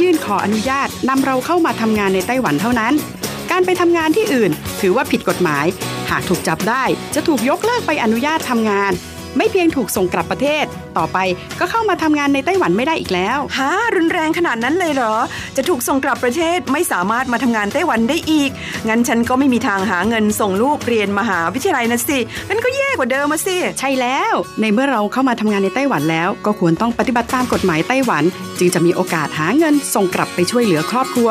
ยื่นขออนุญาตนำเราเข้ามาทำงานในไต้หวันเท่านั้น การไปทำงานที่อื่น ถือว่าผิดกฎหมาย หากถูกจับได้จะถูกยกเลิกไปอนุญาตทำงาน ไม่เพียงถูกส่งกลับประเทศ ต่อไปก็เข้ามาทำงานในไต้หวันไม่ได้อีกแล้วฮะรุนแรงขนาดนั้นเลยเหรอ จะถูกส่งกลับประเทศไม่สามารถมาทำงานไต้หวันได้อีก งั้นฉันก็ไม่มีทางหาเงินส่งลูกเรียนมหาวิทยาลัยนะสิงั้นก็แย่กว่าเดิมมาสิ ใช่แล้ว ในเมื่อเราเข้ามาทำงานในไต้หวันแล้ว ก็ควรต้องปฏิบัติตามกฎหมายไต้หวัน จึงจะมีโอกาสหาเงินส่งกลับไปช่วยเหลือครอบครัว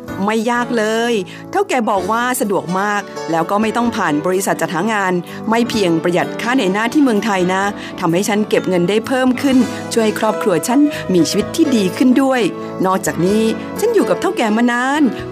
ไม่ยากเลย เท่าแก่บอกว่าสะดวกมาก แล้วก็ไม่ต้องผ่านบริษัทจัดหางาน ไม่เพียงประหยัดค่าในหน้าที่เมืองไทยนะทำให้ฉันเก็บเงินได้เพิ่มขึ้น ช่วยครอบครัวฉันมีชีวิตที่ดีขึ้นด้วย นอกจากนี้ฉันอยู่กับเท่าแก่มานาน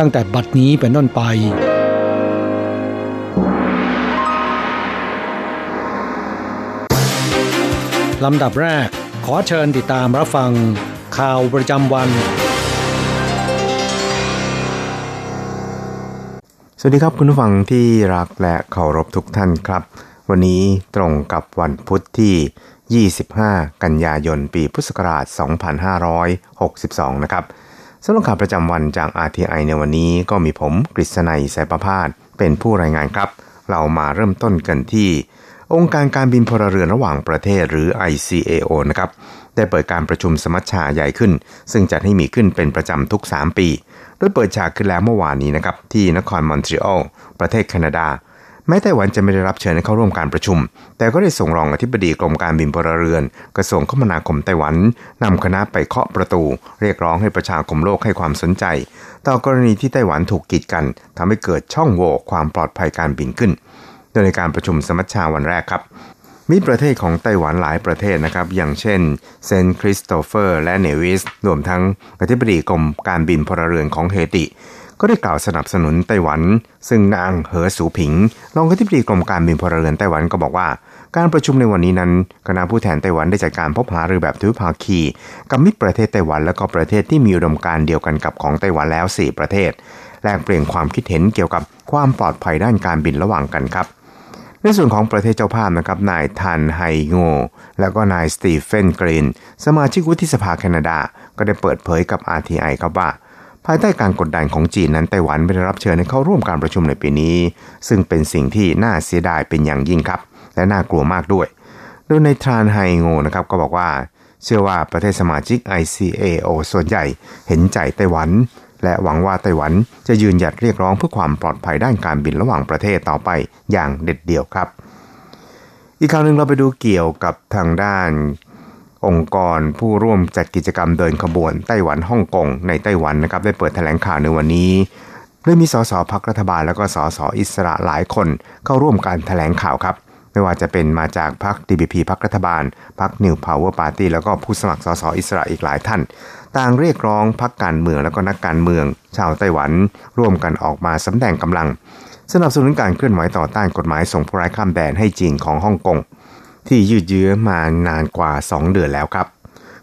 ตั้งแต่บัดนี้เป็นต้นไปลำดับแรก ขอเชิญติดตามรับฟัง ข่าวประจำวัน สวัสดีครับคุณผู้ฟังที่รักและเคารพทุกท่านครับ วันนี้ตรงกับวันพุธที่ 25 กันยายน ปีพุทธศักราช 2562 นะครับ สำหรับข่าวประจำวันจาก RTI ในวันนี้ก็มีผมกฤษณัยสายประพาสเป็นผู้รายงานครับ เรามาเริ่มต้นกันที่ องค์การการบินพลเรือนระหว่างประเทศหรือ ICAO นะครับได้เปิดการประชุมสมัชชาใหญ่ขึ้น ซึ่งจัดให้มีขึ้นเป็นประจำทุก 3 ปี โดยเปิดฉากขึ้นแล้วเมื่อวานนี้นะครับที่นครมอนทรีออลประเทศแคนาดา แม้ไต้หวันจะไม่ได้รับเชิญให้เข้าร่วมการประชุม แต่ก็ได้ส่งรองอธิบดีกรมการบินพลเรือน กระทรวงคมนาคมไต้หวันนำคณะไปเคาะประตู เรียกร้องให้ประชาคมโลกให้ความสนใจ ต่อกรณีที่ไต้หวันถูกกีดกันทำให้เกิดช่องโหว่ความปลอดภัยการบินขึ้น โดยในการประชุมสมัชชาวันแรกครับมีประเทศของไต้หวันหลายประเทศนะครับ อย่างเช่นเซนต์คริสโตเฟอร์และเนวิสรวมทั้งอธิบดีกรมการบินพลเรือนของเฮติ ก็ได้กล่าวสนับสนุนไต้หวัน ซึ่งนางเหอสูผิงรองอธิบดีกรมการบินพลเรือนไต้หวันก็บอกว่า การประชุมในวันนี้นั้นคณะผู้แทนไต้หวันได้จัดการพบหารือแบบทวิภาคี กับมิตรประเทศไต้หวันและก็ประเทศที่มีอุดมการเดียวกันกับของไต้หวันแล้ว 4 ประเทศแลกเปลี่ยนความคิดเห็นเกี่ยวกับความปลอดภัยด้านการบินระหว่างกันครับในส่วนของประเทศเจ้าภาพนะครับ นายทันไฮโง แล้วก็นายสตีเฟนกรีน สมาชิกวุฒิสภาแคนาดา ก็ได้เปิดเผยกับ RTI ครับว่า ภายใต้การกดดันของจีนนั้นไต้หวันไม่ได้รับเชิญให้เข้าร่วมการประชุมในปีนี้ ซึ่งเป็นสิ่งที่น่าเสียดายเป็นอย่างยิ่งครับ และน่ากลัวมากด้วย โดยในทรานไฮโงนะครับก็บอกว่า เชื่อว่าประเทศสมาชิก ICAO ส่วนใหญ่เห็นใจไต้หวัน และหวังว่าไต้หวันจะยืนหยัดเรียกร้องเพื่อความปลอดภัยด้านการบินระหว่างประเทศต่อไปอย่างเด็ดเดี่ยวครับ อีกคราวหนึ่งเราไปดูเกี่ยวกับทางด้าน องค์กรผู้ร่วมจัดกิจกรรมเดินขบวนไต้หวันฮ่องกงในไต้หวันนะครับได้เปิดแถลงข่าวในวันนี้โดยมีสสพักรัฐบาลแล้วก็สสอิสระหลายคนเข้าร่วมการแถลงข่าวครับ ไม่ว่าจะเป็นมาจากพรรค DPP พรรครัฐบาลพรรค New Power Party แล้วก็ผู้สมัครสสอิสระอีกหลายท่าน ต่างเรียกร้องพรรคการเมืองแล้วก็นักการเมือง ชาวไต้หวัน ร่วมกันออกมาสำแดงกำลัง สนับสนุนการเคลื่อนไหวต่อต้านกฎหมายส่งผู้ร้ายข้ามแดนให้จีนของฮ่องกง ที่ยืดเยื้อมานานกว่า 2 เดือนแล้วครับ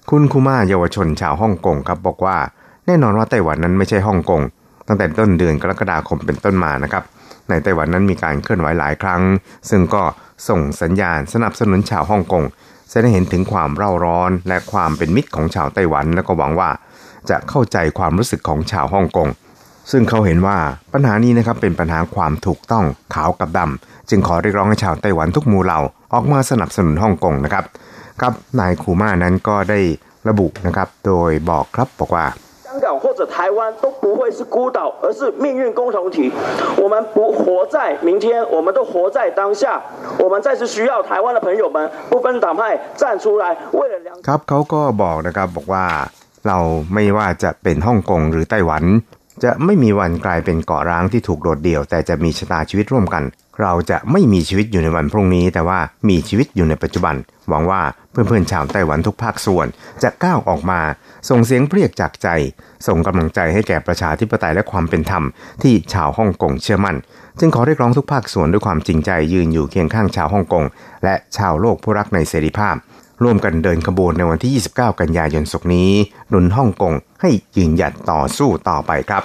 คุณคุมาเยาวชนชาวฮ่องกงครับบอกว่า แน่นอนว่าไต้หวันนั้นไม่ใช่ฮ่องกงตั้งแต่ต้นเดือนกรกฎาคมเป็นต้นมานะครับ ในไต้หวันนั้นมีการเคลื่อนไหวหลายครั้ง ซึ่งก็ส่งสัญญาณสนับสนุนชาวฮ่องกงแสดงเห็นถึงความเร่าร้อนและความเป็นมิตรของชาวไต้หวันและก็หวังว่า จะเข้าใจความรู้สึกของชาวฮ่องกงซึ่งเขาเห็นว่าปัญหานี้นะครับเป็นปัญหาความถูกต้องขาวกับดำจึงขอเรียกร้องให้ชาวไต้หวันทุกหมู่เหล่า ออกมาสนับสนุนฮ่องกงนะครับกับนายคูมานั้นก็ได้ระบุนะครับโดยบอกครับบอกว่า 香港或者台湾都不会是孤岛，而是命运共同体。我们不活在明天，我们都活在当下。我们再次需要台湾的朋友们不分党派站出来，为了良。 ครับเขาก็บอกนะครับบอกว่า เราไม่ว่าจะเป็นฮ่องกงหรือไต้หวัน จะไม่มีวันกลายเป็นเกาะร้างที่ถูกโดดเดี่ยว แต่จะมีชะตาชีวิตร่วมกัน เราจะไม่มีชีวิตอยู่ในวันพรุ่งนี้ แต่ว่ามีชีวิตอยู่ในปัจจุบัน หวังว่าเพื่อนๆชาวไต้หวันทุกภาคส่วน จะก้าวออกมา ส่งเสียงเรียกจากใจ ส่งกำลังใจให้แก่ประชาธิปไตยและความเป็นธรรมที่ชาวฮ่องกงเชื่อมั่น จึงขอเรียกร้องทุกภาคส่วนด้วยความจริงใจยืนอยู่เคียงข้างชาวฮ่องกงและชาวโลกผู้รักในเสรีภาพ ร่วมกันเดินขบวนในวันที่ 29 กันยายนศกนี้หนุนฮ่องกงให้ยืนหยัดต่อสู้ต่อไปครับ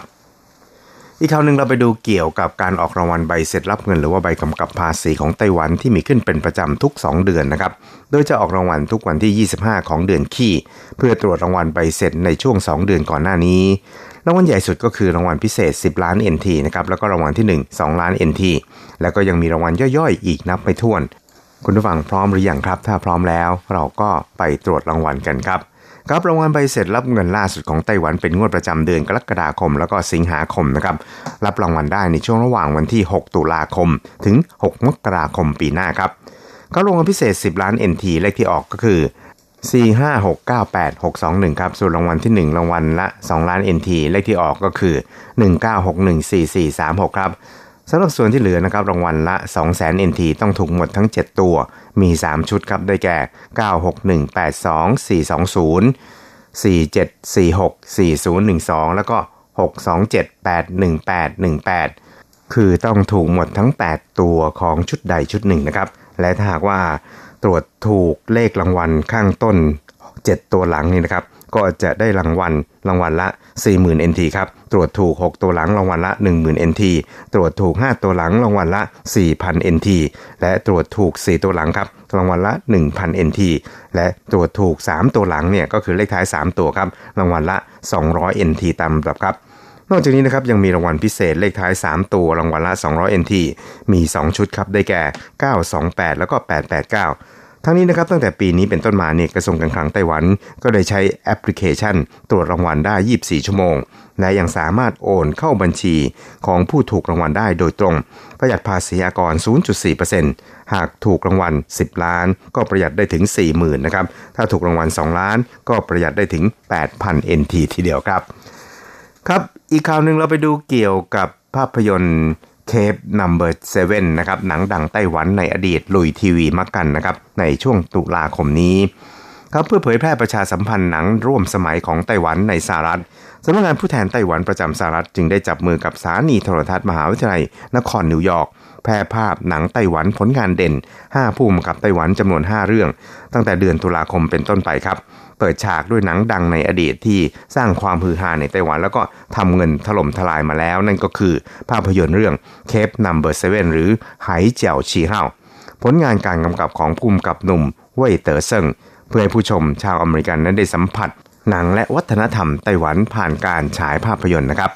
อีกข่าวหนึ่งเราไปดูเกี่ยวกับการออกรางวัลใบเสร็จรับเงิน หรือว่าใบกำกับภาษีของไต้หวันที่มีขึ้นเป็นประจำทุก 2 เดือนนะครับ โดยจะออกรางวัลทุกวันที่ 25 ของเดือนขี้ เพื่อตรวจรางวัลใบเสร็จในช่วง 2 เดือนก่อนหน้านี้ รางวัลใหญ่สุดก็คือรางวัลพิเศษ 10 ล้าน NT นะครับ แล้วก็รางวัลที่ 1 2 ล้าน NT แล้วก็ยังมีรางวัลย่อยๆ อีกนับไม่ถ้วน คุณผู้ฟังพร้อมหรือยังครับ ถ้าพร้อมแล้ว เราก็ไปตรวจรางวัลกันครับ ครับรางวัลใบเสร็จรับเงินล่าสุดของไต้หวันเป็นงวดประจำเดือนกรกฎาคม แล้วก็สิงหาคมนะครับรับรางวัลได้ในช่วงระหว่างวันที่ 6 ตุลาคม ถึง 6 มกราคมปีหน้าครับก็รางวัลพิเศษ 10 ล้าน NT เลขที่ออกก็คือ 45698 621ครับ ส่วนรางวัลที่ 1 รางวัลละ 2 ล้าน NT เลขที่ออกก็คือ 19614436 ครับ สำหรับส่วนที่เหลือนะครับรางวัลละ 200,000 NT ต้องถูกหมดทั้ง 7 ตัว มี 3 ชุดครับ ได้แก่ 96182 420 4746 4012 แล้วก็ 627811818 คือต้องถูกหมดทั้ง 8 ตัวของชุดใดชุดหนึ่งนะครับ และถ้าหากว่าตรวจถูกเลขรางวัลข้างต้น 7 ตัวหลังนี่นะครับ ก็จะได้รางวัลรางวัลละ 40,000 NT ครับ ตรวจถูก 6 ตัวหลังรางวัลละ 10,000 NT ตรวจถูก 5 ตัวหลังรางวัลละ 4,000 NT และตรวจถูก 4 ตัวหลังครับรางวัลละ 1,000 NT และตรวจถูก 3 ตัวหลังเนี่ยก็คือเลขท้าย 3 ตัวครับรางวัลละ 200 NT ตามลำดับครับนอกจากนี้นะครับยังมีรางวัลพิเศษเลขท้าย 3 ตัวรางวัลละ 200 NT มี 2 ชุดครับได้แก่ 928 แล้วก็ 889 ทั้งนี้นะครับตั้งแต่ปีนี้เป็นต้นมาเนี่ยกระทรวงการคลังไต้หวัน ก็ได้ใช้แอปพลิเคชัน ตรวจรางวัลได้ 24 ชั่วโมง และยังสามารถโอนเข้าบัญชีของผู้ถูกรางวัลได้โดยตรง ประหยัดภาษีอากร 0.4%หากถูกรางวัล 10 ล้าน ก็ประหยัดได้ถึง 40,000นะครับถ้าถูกรางวัล 2 ล้าน ก็ประหยัดได้ถึง 8,000 NT ทีเดียวครับ ครับอีกข่าวหนึ่งเราไปดูเกี่ยวกับภาพยนตร์ Cape No. 7นะครับหนังดังไต้หวันในอดีตลุยทีวีมะกันนะครับในช่วงตุลาคมนี้ครับเพื่อเผยแพร่ประชาสัมพันธ์หนังร่วมสมัยของไต้หวันในสหรัฐสำนักงานผู้แทนไต้หวันประจำสหรัฐจึงได้จับมือกับสถานีโทรทัศน์มหาวิทยาลัยนครนิวยอร์ก แพร่ภาพหนังไต้หวันผลงานเด่น 5 ผู้กำกับไต้หวันจำนวน 5 เรื่อง ตั้งแต่เดือนตุลาคมเป็นต้นไปครับ เปิดฉากด้วยหนังดังในอดีตที่สร้างความฮือฮาในไต้หวัน แล้วก็ทำเงินถล่มทลายมาแล้ว นั่นก็คือภาพยนตร์เรื่องเคปนัมเบอร์เซเว่นหรือไหเจียวชีเฮาผลงานการกำกับของผู้กำกับหนุ่มเว่ยเต๋อเซิงเพื่อให้ผู้ชมชาวอเมริกันนั้นได้สัมผัสหนังและวัฒนธรรมไต้หวันผ่านการฉายภาพยนตร์นะครับ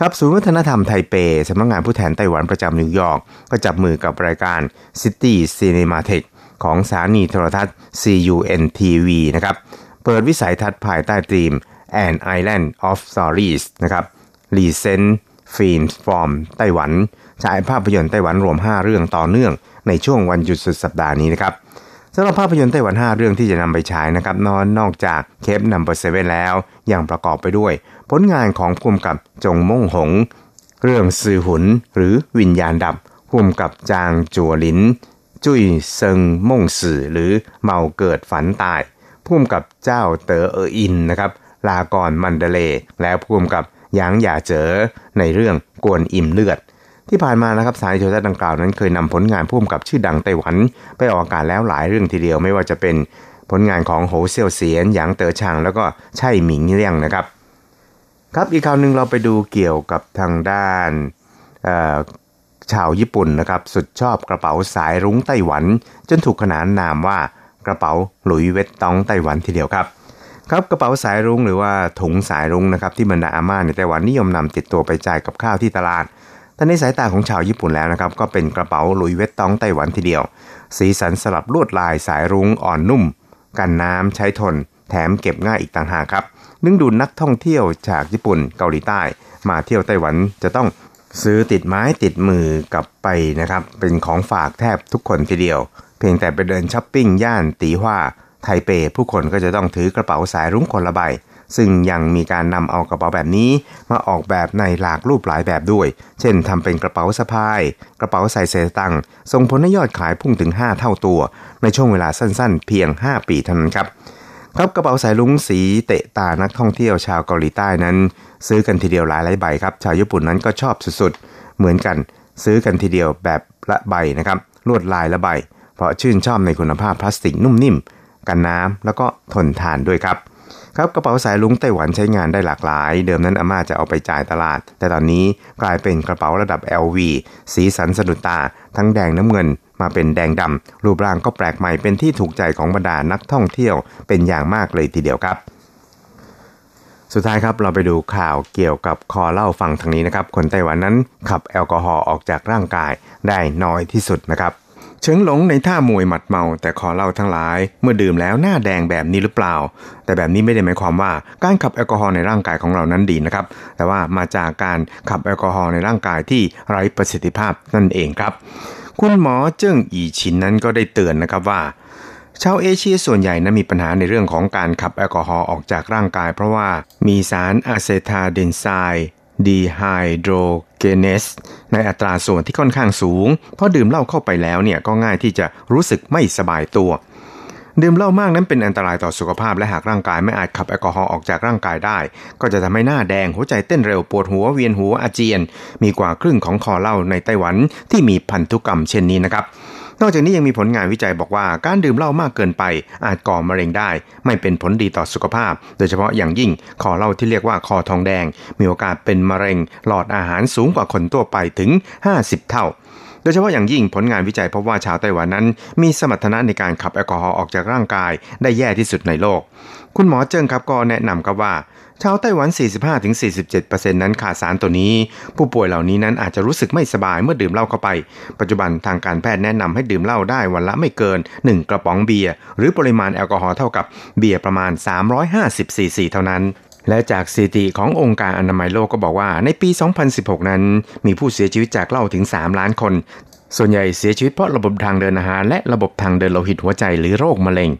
ครับศูนย์วัฒนธรรมไทเปสำนักงานผู้แทนไต้หวันประจำนิวยอร์กก็จับมือกับรายการ City Cinematheque ของสถานีโทรทัศน์ CUNY TV นะครับ เปิดวิสัยทัศน์ภายใต้ธีม An Island of Stories นะครับ Recent Films from Taiwan ฉายภาพยนตร์ไต้หวันรวม 5 เรื่องต่อเนื่องในช่วงวันหยุดสุดสัปดาห์นี้นะครับ สำหรับภาพยนตร์ไต้หวัน 5 เรื่องที่จะนำไปฉายนะครับนอกจาก Cape Number Seven แล้ว ยังประกอบไปด้วย ผลงานของผู้กำกับจงม่งหง เรื่องซือหุน หรือวิญญาณดับผู้กำกับจางจัวหลิน จุ้ยเซิงม่งสื่อหรือเมาเกิดฝันตายภูมิกับเจ้าเต๋อเอออินนะครับลากรมันเดเล และภูมิกับหยางหย่าเจ๋อในเรื่องกวนอิ่มเลือด ที่ผ่านมานะครับสายโทรทัศน์ดังกล่าวนั้นเคยนำผลงานพ่วมกับชื่อดังไต้หวัน ไปออกอากาศแล้วหลายเรื่องทีเดียวไม่ว่าจะเป็นผลงานของโหเซียวเสียนหยางเต๋อชางแล้วก็ไช่หมิงเลี่ยงนะครับ ครับอีกข่าวหนึ่งเราไปดูเกี่ยวกับทางด้านชาวญี่ปุ่นนะครับ สุดชอบกระเป๋าสายรุ้งไต้หวัน จนถูกขนานนามว่ากระเป๋าหลุยเวตตองไต้หวันทีเดียวครับครับกระเป๋าสายรุ้งหรือว่าถุงสายรุ้งนะครับที่บรรดาอาม่าในไต้หวันนิยมนำติดตัวไปจ่ายกับข้าวที่ตลาด แต่ในสายตาของชาวญี่ปุ่นแล้วนะครับ ก็เป็นกระเป๋าลุยเวตตองไต้หวันทีเดียว สีสันสลับลวดลายสายรุ้งอ่อนนุ่ม กันน้ำใช้ทน แถมเก็บง่ายอีกต่างหากครับดึงดูนักท่องเที่ยวจากญี่ปุ่นเกาหลีใต้ มาเที่ยวไต้หวันจะต้องซื้อติดไม้ติดมือกลับไปนะครับ เป็นของฝากแทบทุกคนทีเดียว เพียงแต่ไปเดินช้อปปิ้งย่านตีหว่าไทเปผู้คนก็จะต้องถือกระเป๋าสายรุ้งคนละใบ ซึ่งยังมีการนำเอากระเป๋าแบบนี้ มาออกแบบในหลากรูปหลายแบบด้วย เช่นทำเป็นกระเป๋าสะพาย กระเป๋าใส่เศษตังค์ส่งผลให้ยอดขายพุ่งถึง 5 เท่าตัว ในช่วงเวลาสั้นๆ เพียง 5 ปีเท่านั้นครับครับกระเป๋าสายลุงสีเตะตานักท่องเที่ยวชาวเกาหลีใต้นั้น ซื้อกันทีเดียวหลายหลายใบครับ ชาวญี่ปุ่นนั้นก็ชอบสุดๆ เหมือนกัน ซื้อกันทีเดียวแบบละใบนะครับลวดลายละใบ เพราะชื่นชอบในคุณภาพพลาสติกนุ่มนิ่ม กันน้ำแล้วก็ทนทานด้วยครับ ครับกระเป๋าสายลุงไต้หวันใช้งานได้หลากหลาย เดิมนั้นอาม่าจะเอาไปจ่ายตลาด แต่ตอนนี้กลายเป็นกระเป๋าระดับ LV สีสันสะดุดตา ทั้งแดงน้ำเงินมาเป็นแดงดำรูปร่างก็แปลกใหม่เป็นที่ถูกใจของบรรดานักท่องเที่ยวเป็นอย่างมากเลยทีเดียวครับ สุดท้ายครับเราไปดูข่าวเกี่ยวกับคอเล่าฟังทางนี้นะครับ คนไต้หวันนั้นขับแอลกอฮอล์ออกจากร่างกายได้น้อยที่สุดนะครับ เฉิงหลงในท่ามวยหมัดเมา แต่ขอเล่าทั้งหลาย เมื่อดื่มแล้วหน้าแดงแบบนี้หรือเปล่า แต่แบบนี้ไม่ได้หมายความว่าการขับแอลกอฮอล์ในร่างกายของเรานั้นดีนะครับ แต่ว่ามาจากการขับแอลกอฮอล์ในร่างกายที่ไร้ประสิทธิภาพนั่นเองครับ คุณหมอเจิ้งอีชินนั้นก็ได้เตือนนะครับว่าชาวเอเชียส่วนใหญ่นั้นมีปัญหาในเรื่องของการขับแอลกอฮอล์ออกจากร่างกาย เพราะว่ามีสาร acetaldehyde dehydrogenase ในอัตราส่วนที่ค่อนข้างสูง เพราะดื่มเหล้าเข้าไปแล้วเนี่ยก็ง่ายที่จะรู้สึกไม่สบายตัว ดื่มเหล้ามากนั้นเป็นอันตรายต่อสุขภาพและหากร่างกายไม่อาจขับแอลกอฮอล์ออกจากร่างกายได้ ก็จะทำให้หน้าแดงหัวใจเต้นเร็วปวดหัวเวียนหัวอาเจียน มีกว่าครึ่งของคอเหล้าในไต้หวันที่มีพันธุกรรมเช่นนี้นะครับ นอกจากนี้ยังมีผลงานวิจัยบอกว่าการดื่มเหล้ามากเกินไป อาจก่อมะเร็งได้ ไม่เป็นผลดีต่อสุขภาพ โดยเฉพาะอย่างยิ่งคอเหล้าที่เรียกว่าคอทองแดง มีโอกาสเป็นมะเร็ง หลอดอาหารสูงกว่าคนทั่วไปถึง 50 เท่าโดยเฉพาะอย่างยิ่งผลงานวิจัยพบว่าชาวไต้หวันนั้น มีสมรรถนะในการขับแอลกอฮอล์ออกจากร่างกายได้แย่ที่สุดในโลก คุณหมอเจิ้งครับก็แนะนำครับว่า ชาวไต้หวัน 45-47%นั้นขาดสารตัวนี้ ผู้ป่วยเหล่านี้นั้นอาจจะรู้สึกไม่สบายเมื่อดื่มเหล้าเข้าไป ปัจจุบันทางการแพทย์แนะนำให้ดื่มเหล้าได้วันละไม่เกิน 1 กระป๋องเบียร์ หรือปริมาณแอลกอฮอล์เท่ากับเบียร์ประมาณ 350ซีซีเท่านั้นและจากสถิติขององค์การอนามัยโลกก็บอกว่าในปี 2016 นั้น มีผู้เสียชีวิตจากเหล้าถึง 3 ล้านคน ส่วนใหญ่เสียชีวิตเพราะระบบทางเดินอาหารและระบบทางเดินโลหิตหัวใจหรือโรคมะเร็ง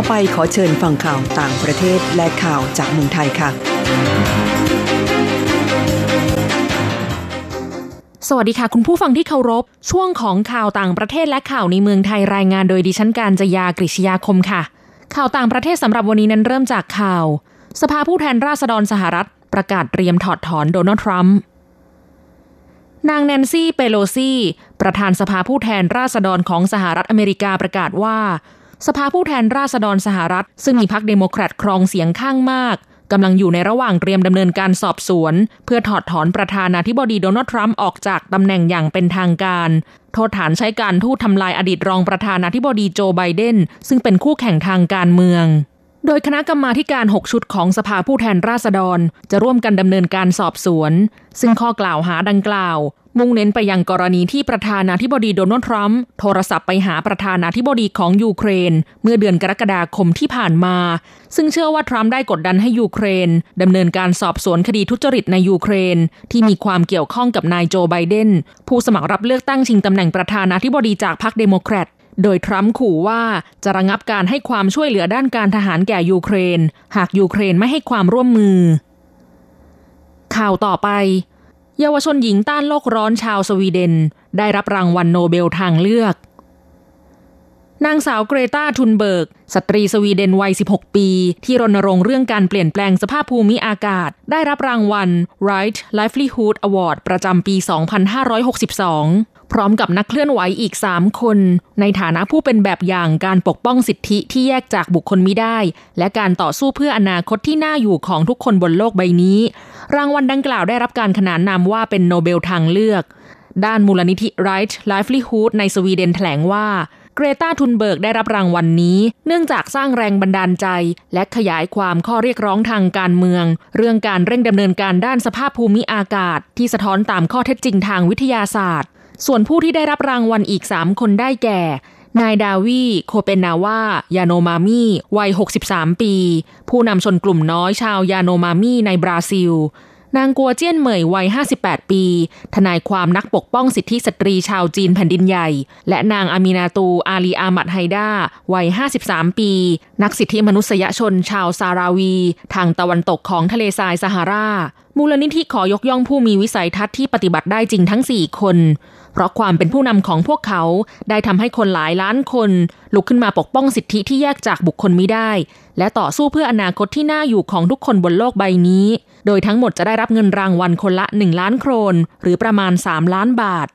ต่อไปขอเชิญฟังข่าวต่างประเทศและข่าวจากเมืองไทยค่ะ สวัสดีค่ะ คุณผู้ฟังที่เคารพ ช่วงของข่าวต่างประเทศและข่าวในเมืองไทยรายงานโดยดิฉันการจยากริชยาคมค่ะ ข่าวต่างประเทศสำหรับวันนี้นั้นเริ่มจากข่าว สภาผู้แทนราษฎรสหรัฐ ประกาศเตรียมถอดถอนโดนัลด์ทรัมป์นางแนนซี่เปโลซี ประธานสภาผู้แทนราษฎรของสหรัฐอเมริกาประกาศว่า สภาผู้แทนราษฎรสหรัฐ ซึ่งมีพรรคเดโมแครตครองเสียงข้างมากกำลังอยู่ในระหว่างเตรียมดำเนินการสอบสวน เพื่อถอดถอนประธานาธิบดีโดนัลด์ทรัมป์ออกจากตำแหน่งอย่างเป็นทางการ โทษฐานใช้การทูตทำลายอดีตรองประธานาธิบดีโจไบเดน ซึ่งเป็นคู่แข่งทางการเมือง โดยคณะกรรมาการ 6 ชุดของสภาผู้แทนราษฎร จะร่วมกันดำเนินการสอบสวน ซึ่งข้อกล่าวหาดังกล่าว มุ่งเน้นไปยังกรณีที่ประธานาธิบดีโดนัลด์ทรัมป์โทรศัพท์ไปหาประธานาธิบดีของยูเครน เมื่อเดือนกรกฎาคมที่ผ่านมา ซึ่งเชื่อว่าทรัมป์ได้กดดันให้ยูเครนดำเนินการสอบสวนคดีทุจริตในยูเครน ที่มีความเกี่ยวข้องกับนายโจไบเดน ผู้สมัครรับเลือกตั้งชิงตำแหน่งประธานาธิบดีจากพรรคเดโมแครตโดยทรัมป์ขู่ว่าจะระงับการให้ความช่วยเหลือด้านการทหารแก่ยูเครน หากยูเครนไม่ให้ความร่วมมือ ข่าวต่อไป เยาวชนหญิงต้านโลกร้อนชาวสวีเดน ได้รับรางวัลโนเบลทางเลือก นางสาวเกรตาทุนเบิร์ก สตรีสวีเดนวัย 16 ปี ที่รณรงค์เรื่องการเปลี่ยนแปลงสภาพภูมิอากาศ ได้รับรางวัล Right Livelihood Award ประจำปี 2562 พร้อมกับนักเคลื่อนไหวอีก 3 คน ในฐานะผู้เป็นแบบอย่างการปกป้องสิทธิที่แยกจากบุคคลไม่ได้ และการต่อสู้เพื่ออนาคตที่น่าอยู่ของทุกคนบนโลกใบนี้ รางวัลดังกล่าวได้รับการขนานนามว่าเป็นโนเบลทางเลือก ด้านมูลนิธิ Right Livelihood ในสวีเดนแถลงว่า เกรตาทุนเบิร์กได้รับรางวัลนี้ เนื่องจากสร้างแรงบันดาลใจ และขยายความข้อเรียกร้องทางการเมือง เรื่องการเร่งดำเนินการด้านสภาพภูมิอากาศ ที่สะท้อนตามข้อเท็จจริงทางวิทยาศาสตร์ ส่วนผู้ที่ได้รับรางวัลอีก 3 คนได้แก่ นายดาวีโคเปนาวายาโนมามีวัย 63 ปี ผู้นำชนกลุ่มน้อยชาวยาโนมามีในบราซิล นางกัวเจี้ยนเหมยวัย 58 ปี ทนายความนักปกป้องสิทธิสตรีชาวจีนแผ่นดินใหญ่ และนางอามินาตูอาลีอามัดไฮด้าวัย 53 ปี นักสิทธิมนุษยชนชาวซาราวี ทางตะวันตกของทะเลทรายซาฮารา มูลนิธิขอยกย่องผู้มีวิสัยทัศน์ที่ปฏิบัติได้จริงทั้ง 4 คน เพราะความเป็นผู้นำของพวกเขาได้ทำให้คนหลายล้านคน ลุกขึ้นมาปกป้องสิทธิที่แยกจากบุคคลไม่ได้ และต่อสู้เพื่ออนาคตที่น่าอยู่ของทุกคนบนโลกใบนี้ โดยทั้งหมดจะได้รับเงินรางวัลคนละ 1 ล้านโครน หรือประมาณ 3 ล้านบาท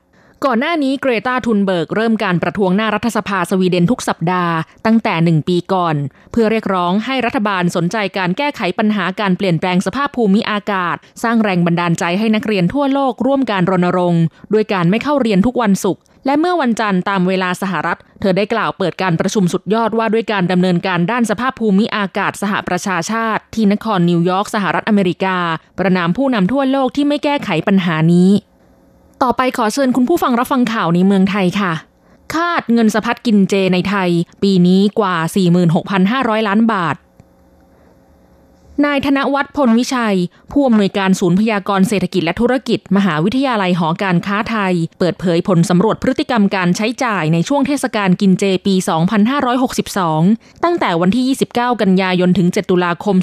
ก่อนหน้านี้เกรตาทุนเบิร์กเริ่มการประท้วงหน้ารัฐสภาสวีเดนทุกสัปดาห์ ตั้งแต่1ปีก่อน เพื่อเรียกร้องให้รัฐบาลสนใจการแก้ไขปัญหาการเปลี่ยนแปลงสภาพภูมิอากาศ สร้างแรงบันดาลใจให้นักเรียนทั่วโลกร่วมการรณรงค์ด้วยการไม่เข้าเรียนทุกวันศุกร์และเมื่อวันจันทร์ตามเวลาสหรัฐ เธอได้กล่าวเปิดการประชุมสุดยอดว่าด้วยการดำเนินการด้านสภาพภูมิอากาศสหประชาชาติ ที่นครนิวยอร์กสหรัฐอเมริกา ประนามผู้นำทั่วโลกที่ไม่แก้ไขปัญหานี้ ต่อไปขอเชิญคุณผู้ฟังรับฟังข่าวในเมืองไทยค่ะ คาดเงินสะพัดกินเจในไทย ปีนี้กว่า 46,500 ล้านบาท นายธนวัฒน์พลวิชัย ผู้อำนวยการศูนย์พยากรเศรษฐกิจและธุรกิจ มหาวิทยาลัยหอการค้าไทย เปิดเผยผลสำรวจพฤติกรรมการใช้จ่ายในช่วงเทศกาลกินเจปี 2562 ตั้งแต่วันที่ 29 กันยายนถึง 7 ตุลาคม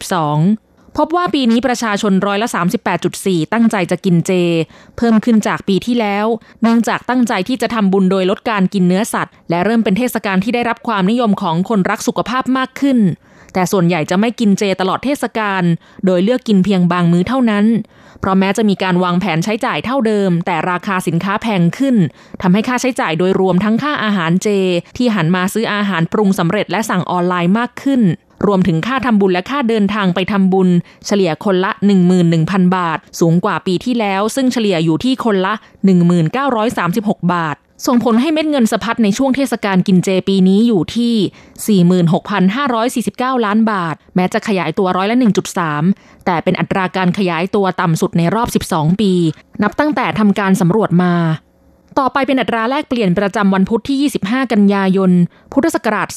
2562 พบว่าปีนี้ประชาชนร้อยละ 38.4 ตั้งใจจะกินเจ เพิ่มขึ้นจากปีที่แล้ว เนื่องจากตั้งใจที่จะทำบุญโดยลดการกินเนื้อสัตว์ และเริ่มเป็นเทศกาลที่ได้รับความนิยมของคนรักสุขภาพมากขึ้น แต่ส่วนใหญ่จะไม่กินเจตลอดเทศกาลโดยเลือกกินเพียงบางมื้อเท่านั้น เพราะแม้จะมีการวางแผนใช้จ่ายเท่าเดิม แต่ราคาสินค้าแพงขึ้นทำให้ค่าใช้จ่ายโดยรวมทั้งค่าอาหารเจ ที่หันมาซื้ออาหารปรุงสำเร็จและสั่งออนไลน์มากขึ้น รวมถึงค่าทำบุญและค่าเดินทางไปทำบุญ เฉลี่ยคนละ 11,000 บาท สูงกว่าปีที่แล้ว ซึ่งเฉลี่ยอยู่ที่คนละ 1936 บาท ส่งผลให้เม็ดเงินสะพัดในช่วงเทศกาลกินเจปีนี้อยู่ที่ 46,549 ล้านบาท แม้จะขยายตัวร้อยละ 1.3 แต่เป็นอัตราการขยายตัวต่ำสุดในรอบ 12 ปี นับตั้งแต่ทำการสำรวจมาต่อไปเป็นอัตราแลกเปลี่ยนประจำวันพุธที่ 25 กันยายน พุทธศักราช